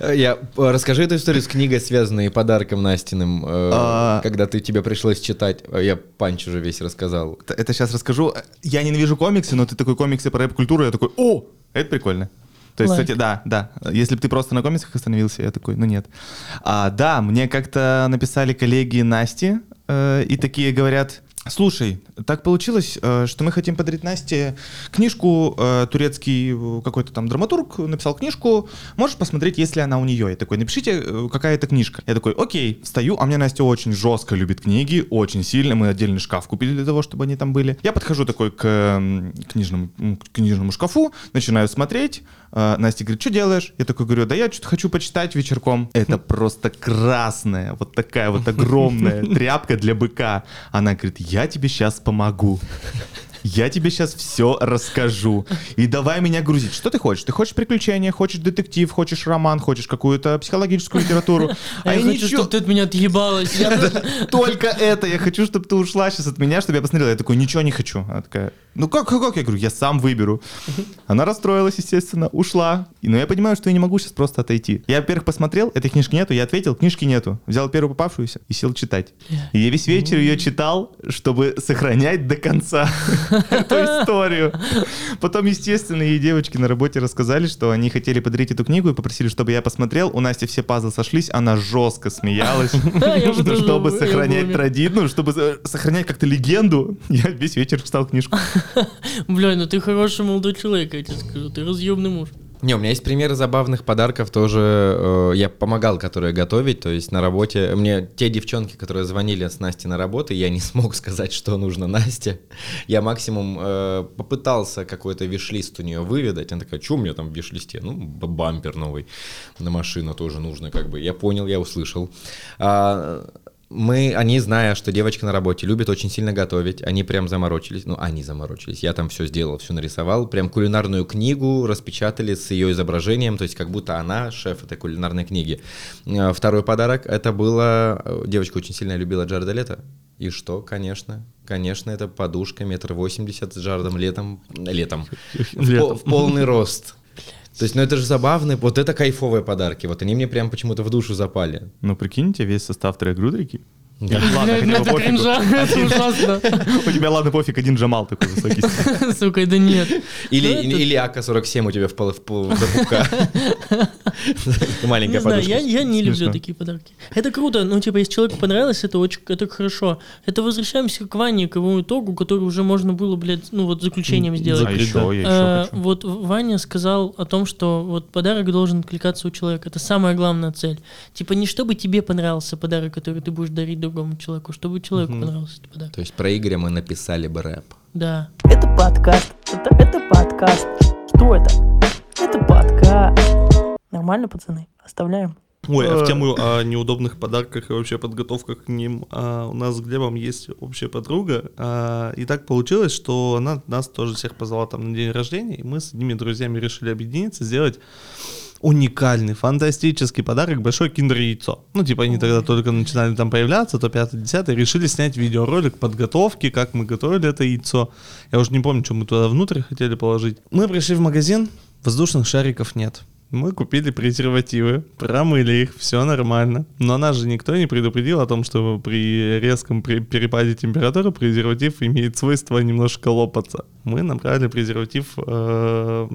Э, Я, э, расскажи эту историю с книгой, связанной подарком Настиным, э, А. когда ты тебе пришлось читать. Э, Я панч уже весь рассказал. Это- Это сейчас расскажу. Я ненавижу комиксы, но ты такой комиксы про рэп-культуру, я такой, о, это прикольно. То есть, Лайк. кстати, да, да. Если бы ты просто на комиксах остановился, я такой, ну нет. А, да, мне как-то написали коллеги Насти э, и такие говорят, слушай, так получилось, э, что мы хотим подарить Насте книжку, э, турецкий э, какой-то там драматург написал книжку, можешь посмотреть, если она у нее. Я такой, напишите, какая это книжка. Я такой, окей, встаю, а мне Настя очень жестко любит книги, очень сильно, мы отдельный шкаф купили для того, чтобы они там были. Я подхожу такой к книжному, к книжному шкафу, начинаю смотреть, Настя говорит, что делаешь? Я такой говорю, да я что-то хочу почитать вечерком. Это просто красная, вот такая вот огромная тряпка для быка. Она говорит, я тебе сейчас помогу. Я тебе сейчас все расскажу. И давай меня грузить. Что ты хочешь? Ты хочешь приключения, хочешь детектив, хочешь роман, хочешь какую-то психологическую литературу. А я хочу, чтобы ты от меня отъебалась. Только это. Я хочу, чтобы ты ушла сейчас от меня, чтобы я посмотрела. Я такой, ничего не хочу. Она такая, ну как, как, как? Я говорю, я сам выберу. Она расстроилась, естественно, ушла. Но я понимаю, что я не могу сейчас просто отойти. Я, во-первых, посмотрел, этой книжки нету, я ответил, книжки нету. Взял первую попавшуюся и сел читать. И я весь вечер ее читал, чтобы сохранять до конца эту историю. Потом, естественно, ей девочки на работе рассказали, что они хотели подарить эту книгу и попросили, чтобы я посмотрел. У Насти все пазлы сошлись, она жестко смеялась. Чтобы сохранять традицию, ну, чтобы э, сохранять как-то легенду, я весь вечер читал книжку. Бля, ну ты хороший молодой человек, я тебе скажу. Ты разъемный муж. Не, у меня есть примеры забавных подарков тоже. э, я помогал, которые готовить, то есть на работе. Мне те девчонки, которые звонили с Настей на работу, я не смог сказать, что нужно Насте. Я максимум э, попытался какой-то виш-лист у нее выведать. Она такая, что у меня там в виш-листе? Ну, бампер новый на машину тоже нужно, как бы. Я понял, я услышал. А, мы, они, зная, что девочка на работе любит очень сильно готовить, они прям заморочились, ну, они заморочились, я там все сделал, все нарисовал, прям кулинарную книгу распечатали с ее изображением, то есть как будто она шеф этой кулинарной книги. А, Второй подарок, это было, э, девочка очень сильно любила Джареда Лето, и что, конечно, конечно, это подушка метр восемьдесят с Джаредом Летом, летом, в, по- в полный рост. То есть, ну это же забавно, вот это кайфовые подарки, вот они мне прям почему-то в душу запали. Ну, прикиньте, весь состав трек Грудрики. Да. Ладно, хотя бы это пофигу. кринжа, это ужасно. У тебя, ладно, пофиг, один Джамал такой высокий. Сука, да нет. Или, Ну, это- или, или АК-47 у тебя в, пол, в, пупка. Маленькая Не знаю, подушка. я, не люблю такие подарки. Это круто, ну, типа, если человеку понравилось, это очень это хорошо. Это возвращаемся к Ване, к его итогу, который уже можно было, блядь, ну, вот заключением сделать. А еще, я Э, еще. Вот Ваня сказал о том, что вот подарок должен откликаться у человека. Это самая главная цель. Типа не чтобы тебе понравился подарок, который ты будешь дарить другому человеку, чтобы человеку понравился этот подарок. То есть про Игоря мы написали бы рэп. Да. Это подкаст. Это, это подкаст. Что это? Это подкаст. Нормально, пацаны? Оставляем. Ой, а Э. в тему о неудобных подарках и вообще подготовках к ним а, у нас с Глебом есть общая подруга. а, и так получилось, что она нас тоже всех позвала там на день рождения, и мы с одними друзьями решили объединиться, сделать уникальный, фантастический подарок, большое киндер-яйцо. Ну, типа, они тогда только начинали там появляться, то 5-10, решили снять видеоролик подготовки, как мы готовили это яйцо. Я уже не помню, что мы туда внутрь хотели положить. Мы пришли в магазин, воздушных шариков нет. Мы купили презервативы, промыли их, все нормально. Но нас же никто не предупредил о том, что при резком перепаде температуры презерватив имеет свойство немножко лопаться. Мы набрали презерватив э,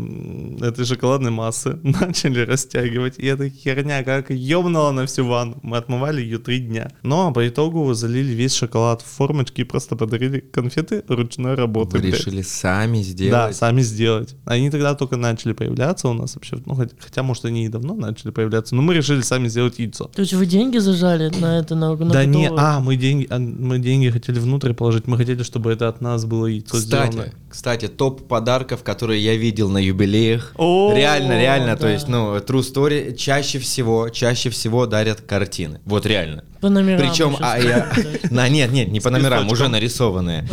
этой шоколадной массы, начали растягивать, и эта херня как ёбнула на всю ванну. Мы отмывали ее три дня. Но по итогу залили весь шоколад в формочки и просто подарили конфеты ручной работы. Вы блядь. решили сами Да, сделать? сами сделать. Они тогда только начали появляться у нас вообще. Ну, хотя, хотя, может, они и давно начали появляться, но мы решили сами сделать яйцо. То есть вы деньги зажали на это, на, на да не, а, мы деньги, а, мы деньги хотели внутрь положить, мы хотели, чтобы это от нас было яйцо Кстати, сделано. Кстати, топ подарков, которые я видел на юбилеях. О, реально, реально, то да. есть, ну, true story, чаще всего, чаще всего дарят картины. Вот реально. По номерам Причем, а я... На, нет, нет, не по номерам, уже нарисованные.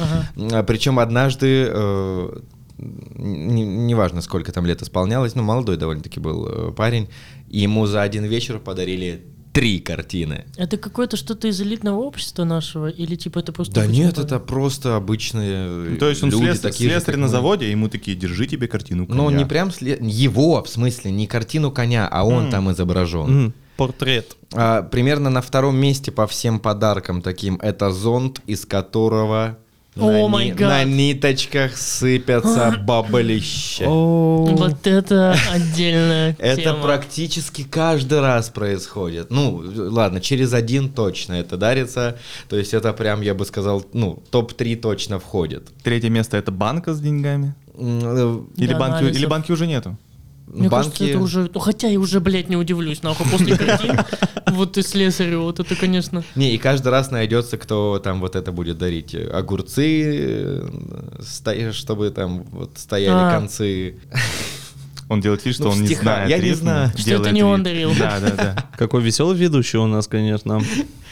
Причем однажды, э, не- неважно, сколько там лет исполнялось, ну, молодой довольно-таки был э, парень, ему за один вечер подарили три картины. Это какое-то что-то из элитного общества нашего? Или типа это просто... Да нет, подарок? это просто обычные Ну, То есть он люди, слес- такие же, слесарь как на мы. заводе, и ему такие, держи тебе картину Ну, коня». не прям сле- его, в смысле, не картину коня, а он М. там изображен. М, портрет. А, примерно на втором месте по всем подаркам таким это зонт, из которого О на, май гад. на ниточках сыпятся баблища. Вот это отдельная Это практически каждый раз происходит. Ну, ладно, через один точно это дарится. То есть это прям, я бы сказал, ну, топ-3 точно входит. Третье место это банка с деньгами. Э, банки, или банки уже нету. Мне кажется, банки- это уже... Ну, хотя я уже, блядь, не удивлюсь, нахуй, после картин. Вот и слесарю, вот это, конечно... Не, и каждый раз найдется, кто там вот это будет дарить. Огурцы, э, чтобы там вот стояли концы. Он делает вид, что Ну, он не знает. Я не знаю. Что это не он дарил. Да, да, да. Какой веселый ведущий у нас, конечно.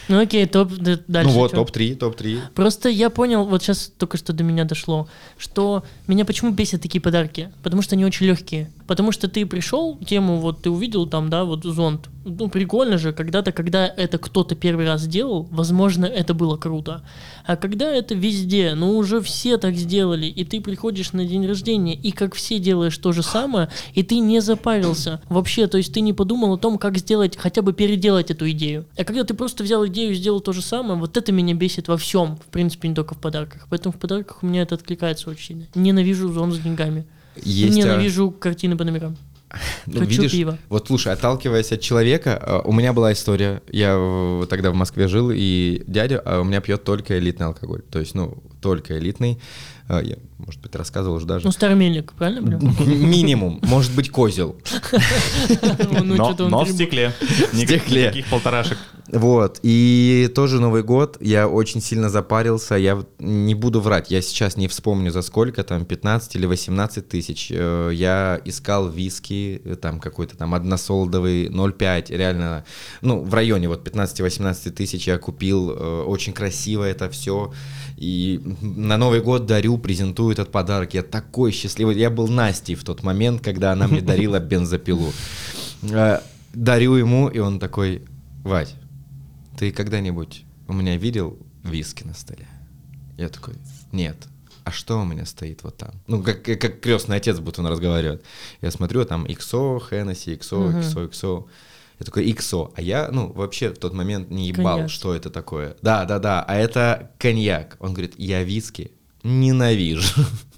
Ну окей, топ, дальше. ну вот, чё? топ-3, топ-3. Просто я понял, вот сейчас только что до меня дошло, что меня почему бесят такие подарки? Потому что они очень легкие. Потому что ты пришел, тему вот ты увидел там, да, вот зонт. Ну, прикольно же, когда-то, когда это кто-то первый раз сделал, возможно, это было круто. А когда это везде, ну, уже все так сделали, и ты приходишь на день рождения, и как все делаешь то же самое, и ты не запарился вообще, то есть ты не подумал о том, как сделать, хотя бы переделать эту идею. А когда ты просто взял идею и сделал то же самое, вот это меня бесит во всем, в принципе, не только в подарках. Поэтому в подарках у меня это откликается очень сильно. Ненавижу зон с деньгами. Есть, а, Ненавижу картины по номерам. ну, Хочу видишь, пива. Вот слушай, отталкиваясь от человека, э, у меня была история. Я э, тогда в Москве жил, и дядя а у меня пьет только элитный алкоголь. То есть, ну, только элитный. Я, может быть, рассказывал уже даже. Ну, старомельник, правильно, блин? Минимум, может быть, козел. Ну, но в стекле. Никак- стекле. Никаких полторашек. Вот, и тоже Новый год, я очень сильно запарился, я не буду врать, я сейчас не вспомню за сколько, там 15 или 18 тысяч, Э, я искал виски, э, там какой-то там односолдовый, 0,5, реально, ну, в районе вот 15-18 тысяч я купил, э, очень красиво это все, и на Новый год дарю, презентую этот подарок, я такой счастливый, я был Настей в тот момент, когда она мне дарила бензопилу. Дарю ему, и он такой, Вать, ты когда-нибудь у меня видел виски на столе? Я такой, нет. А что у меня стоит вот там? Ну, как, как крестный отец будто он разговаривает. Я смотрю, там XO, Hennessy, XO. XO, XO. Я такой, XO. А я, ну, вообще в тот момент не ебал, Коньяк. что это такое. Да, да, да. А это коньяк. Он говорит, я виски ненавижу.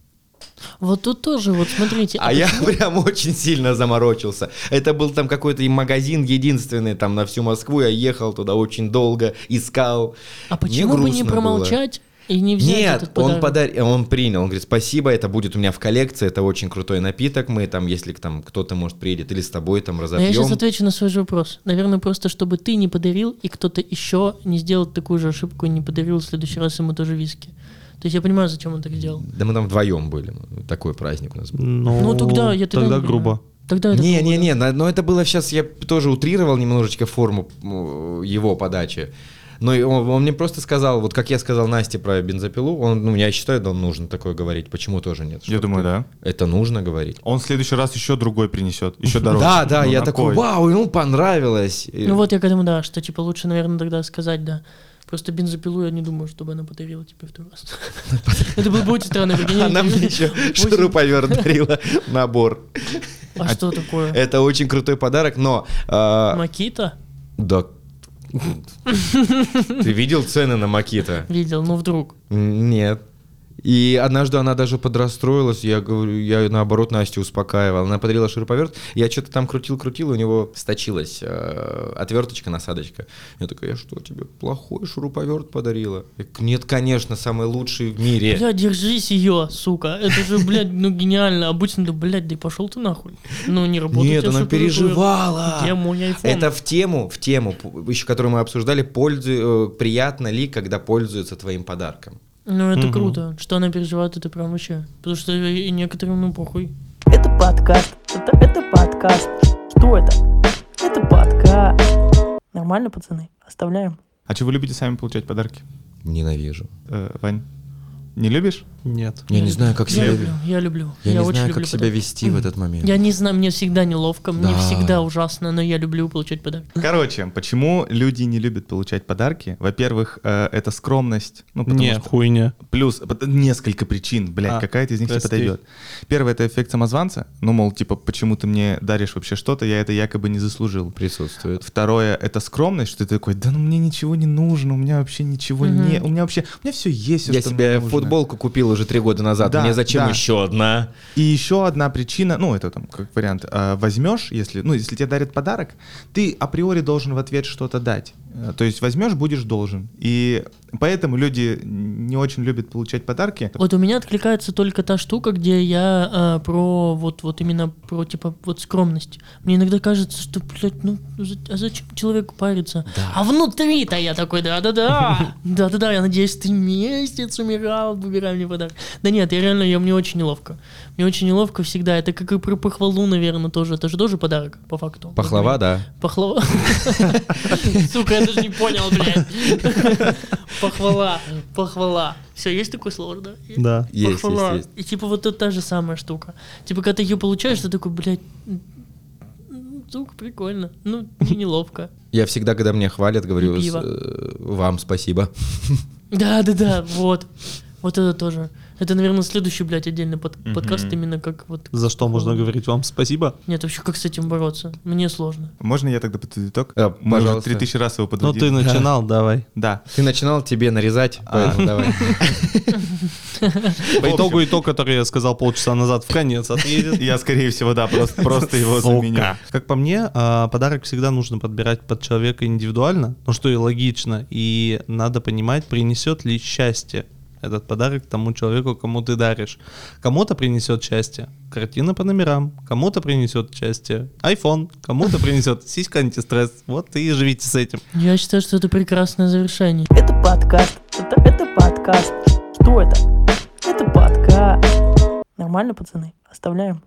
Вот тут тоже, вот смотрите. А я прям очень сильно заморочился. Это был там какой-то магазин единственный там на всю Москву. Я ехал туда очень долго, искал. А почему бы не грустно было. промолчать и не взять Нет, этот он подарок? подарил, он принял, он говорит, спасибо, это будет у меня в коллекции, это очень крутой напиток, мы там, если там кто-то, может, приедет или с тобой там А я разопьем. сейчас отвечу на свой же вопрос. Наверное, просто чтобы ты не подарил, и кто-то еще не сделал такую же ошибку и не подарил в следующий раз ему тоже виски. То есть я понимаю, зачем он так сделал. Да мы там вдвоем были, ну, такой праздник у нас был. Ну, Ну тогда я тогда, тогда не грубо. Тогда это Не, не, да. не, но это было сейчас, я тоже утрировал немножечко форму его подачи. Но он, он мне просто сказал, вот как я сказал Насте про бензопилу, он, ну, я считаю, да, нужно такое говорить. Почему тоже нет? Я думаю, ты- да. Это нужно говорить. Он в следующий раз еще другой принесет, еще дороже. Да, да, Ну, я такой, кой? вау, ему понравилось. Ну вот я к этому, да, что типа лучше, наверное, тогда сказать, да. Просто бензопилу я не думаю, чтобы она подарила тебе второй раз. Это было бы очень странно. Она мне еще шуруповерт дарила, набор. А что такое? Это очень крутой подарок, но... а, Макита? Да. Ты видел цены на Макита? Видел, ну вдруг. Нет. И однажды она даже подрастроилась, я говорю, я наоборот Настю успокаивал. Она подарила шуруповерт, я что-то там крутил-крутил, у него сточилась э, отверточка, насадочка. Я такая, я что, тебе плохой шуруповерт подарила? Я Нет, конечно, самый лучший в мире. Бля, держись ее, сука. Это же, блядь, ну гениально. Обычно, да, блядь, да и пошел ты нахуй. Ну, не работает. Нет, она переживала. Это в тему, в тему, еще которую мы обсуждали, пользу, э, приятно ли, когда пользуются твоим подарком. Ну, это Мгм. круто. Что она переживает, это прям вообще. Потому что и некоторым, ну, похуй. Это подкаст. Это, это подкаст. Что это? Это подкаст. Нормально, пацаны? Оставляем. А что вы любите сами получать подарки? Ненавижу. Э, Вань, не любишь? Нет. Я не знаю, как Я себя... люблю, я люблю. Я, не очень знаю, люблю как себя подарки. вести в этот момент. Я не знаю, мне всегда неловко, мне Да. всегда ужасно, но я люблю получать подарки. Короче, почему люди не любят получать подарки? Во-первых, э, это скромность. Ну, потому Не, что- хуйня. Плюс несколько причин, блядь, А, какая-то из них не прости. подойдет. Первое это эффект самозванца. Ну, мол, типа, почему ты мне даришь вообще что-то, я это якобы не заслужил. Присутствует. Второе это скромность, что ты такой, да ну мне ничего не нужно, у меня вообще ничего Мгм. не, у меня вообще, у меня все есть. всё, Я что себе мне нужно». футболку купил уже три года назад. Да, Мне зачем да. еще одна? И еще одна причина, ну это там как вариант, а, возьмешь, если, ну если тебе дарят подарок, ты априори должен в ответ что-то дать. Э, То есть возьмешь, будешь должен. И поэтому люди не очень любят получать подарки. Вот у меня откликается только та штука, где я а, про вот вот именно про типа вот скромность. Мне иногда кажется, что, блядь, ну а зачем человеку париться? А внутри-то я такой, да-да-да, да-да-да, я надеюсь, ты месяц умирал, выбирай мне подарок. Да нет, я реально, я, мне очень неловко. Мне очень неловко всегда. Это как и про похвалу, наверное, тоже. Это же тоже подарок, по факту. Пахлава, да. Пахлава. Сука, я даже не понял, блядь. Похвала, похвала. Все, есть такое слово, да? Да. Есть, Похвала. есть, есть. И типа вот это та же самая штука. Типа, когда ты ее получаешь, ты такой, блядь, сука, прикольно. Ну, не неловко. Я всегда, когда меня хвалят, говорю, э, вам спасибо. Да, да, да, вот. Вот это тоже. Это, наверное, следующий, блядь, отдельный под- подкаст именно как вот... За что можно говорить вам спасибо? Нет, вообще как с этим бороться? Мне сложно. Можно я тогда подведу итог? А, Мы уже пожалуйста. 3000 раз его Ну подводили. ты начинал, давай. Да. Ты начинал тебе нарезать, поэтому давай. По итогу итог, который я сказал полчаса назад, в конец отъедет. Я, скорее всего, да, просто, просто его заменю. Как по мне, а, подарок всегда нужно подбирать под человека индивидуально, ну что и логично, и надо понимать, принесет ли счастье этот подарок тому человеку, кому ты даришь. Кому-то принесет счастье картина по номерам, кому-то принесет счастье iPhone, кому-то принесет сиська антистресс. Вот и живите с этим. Я считаю, что это прекрасное завершение. Это подкаст. Это, это подкаст. Что это? Это подкаст. Нормально, пацаны? Оставляем.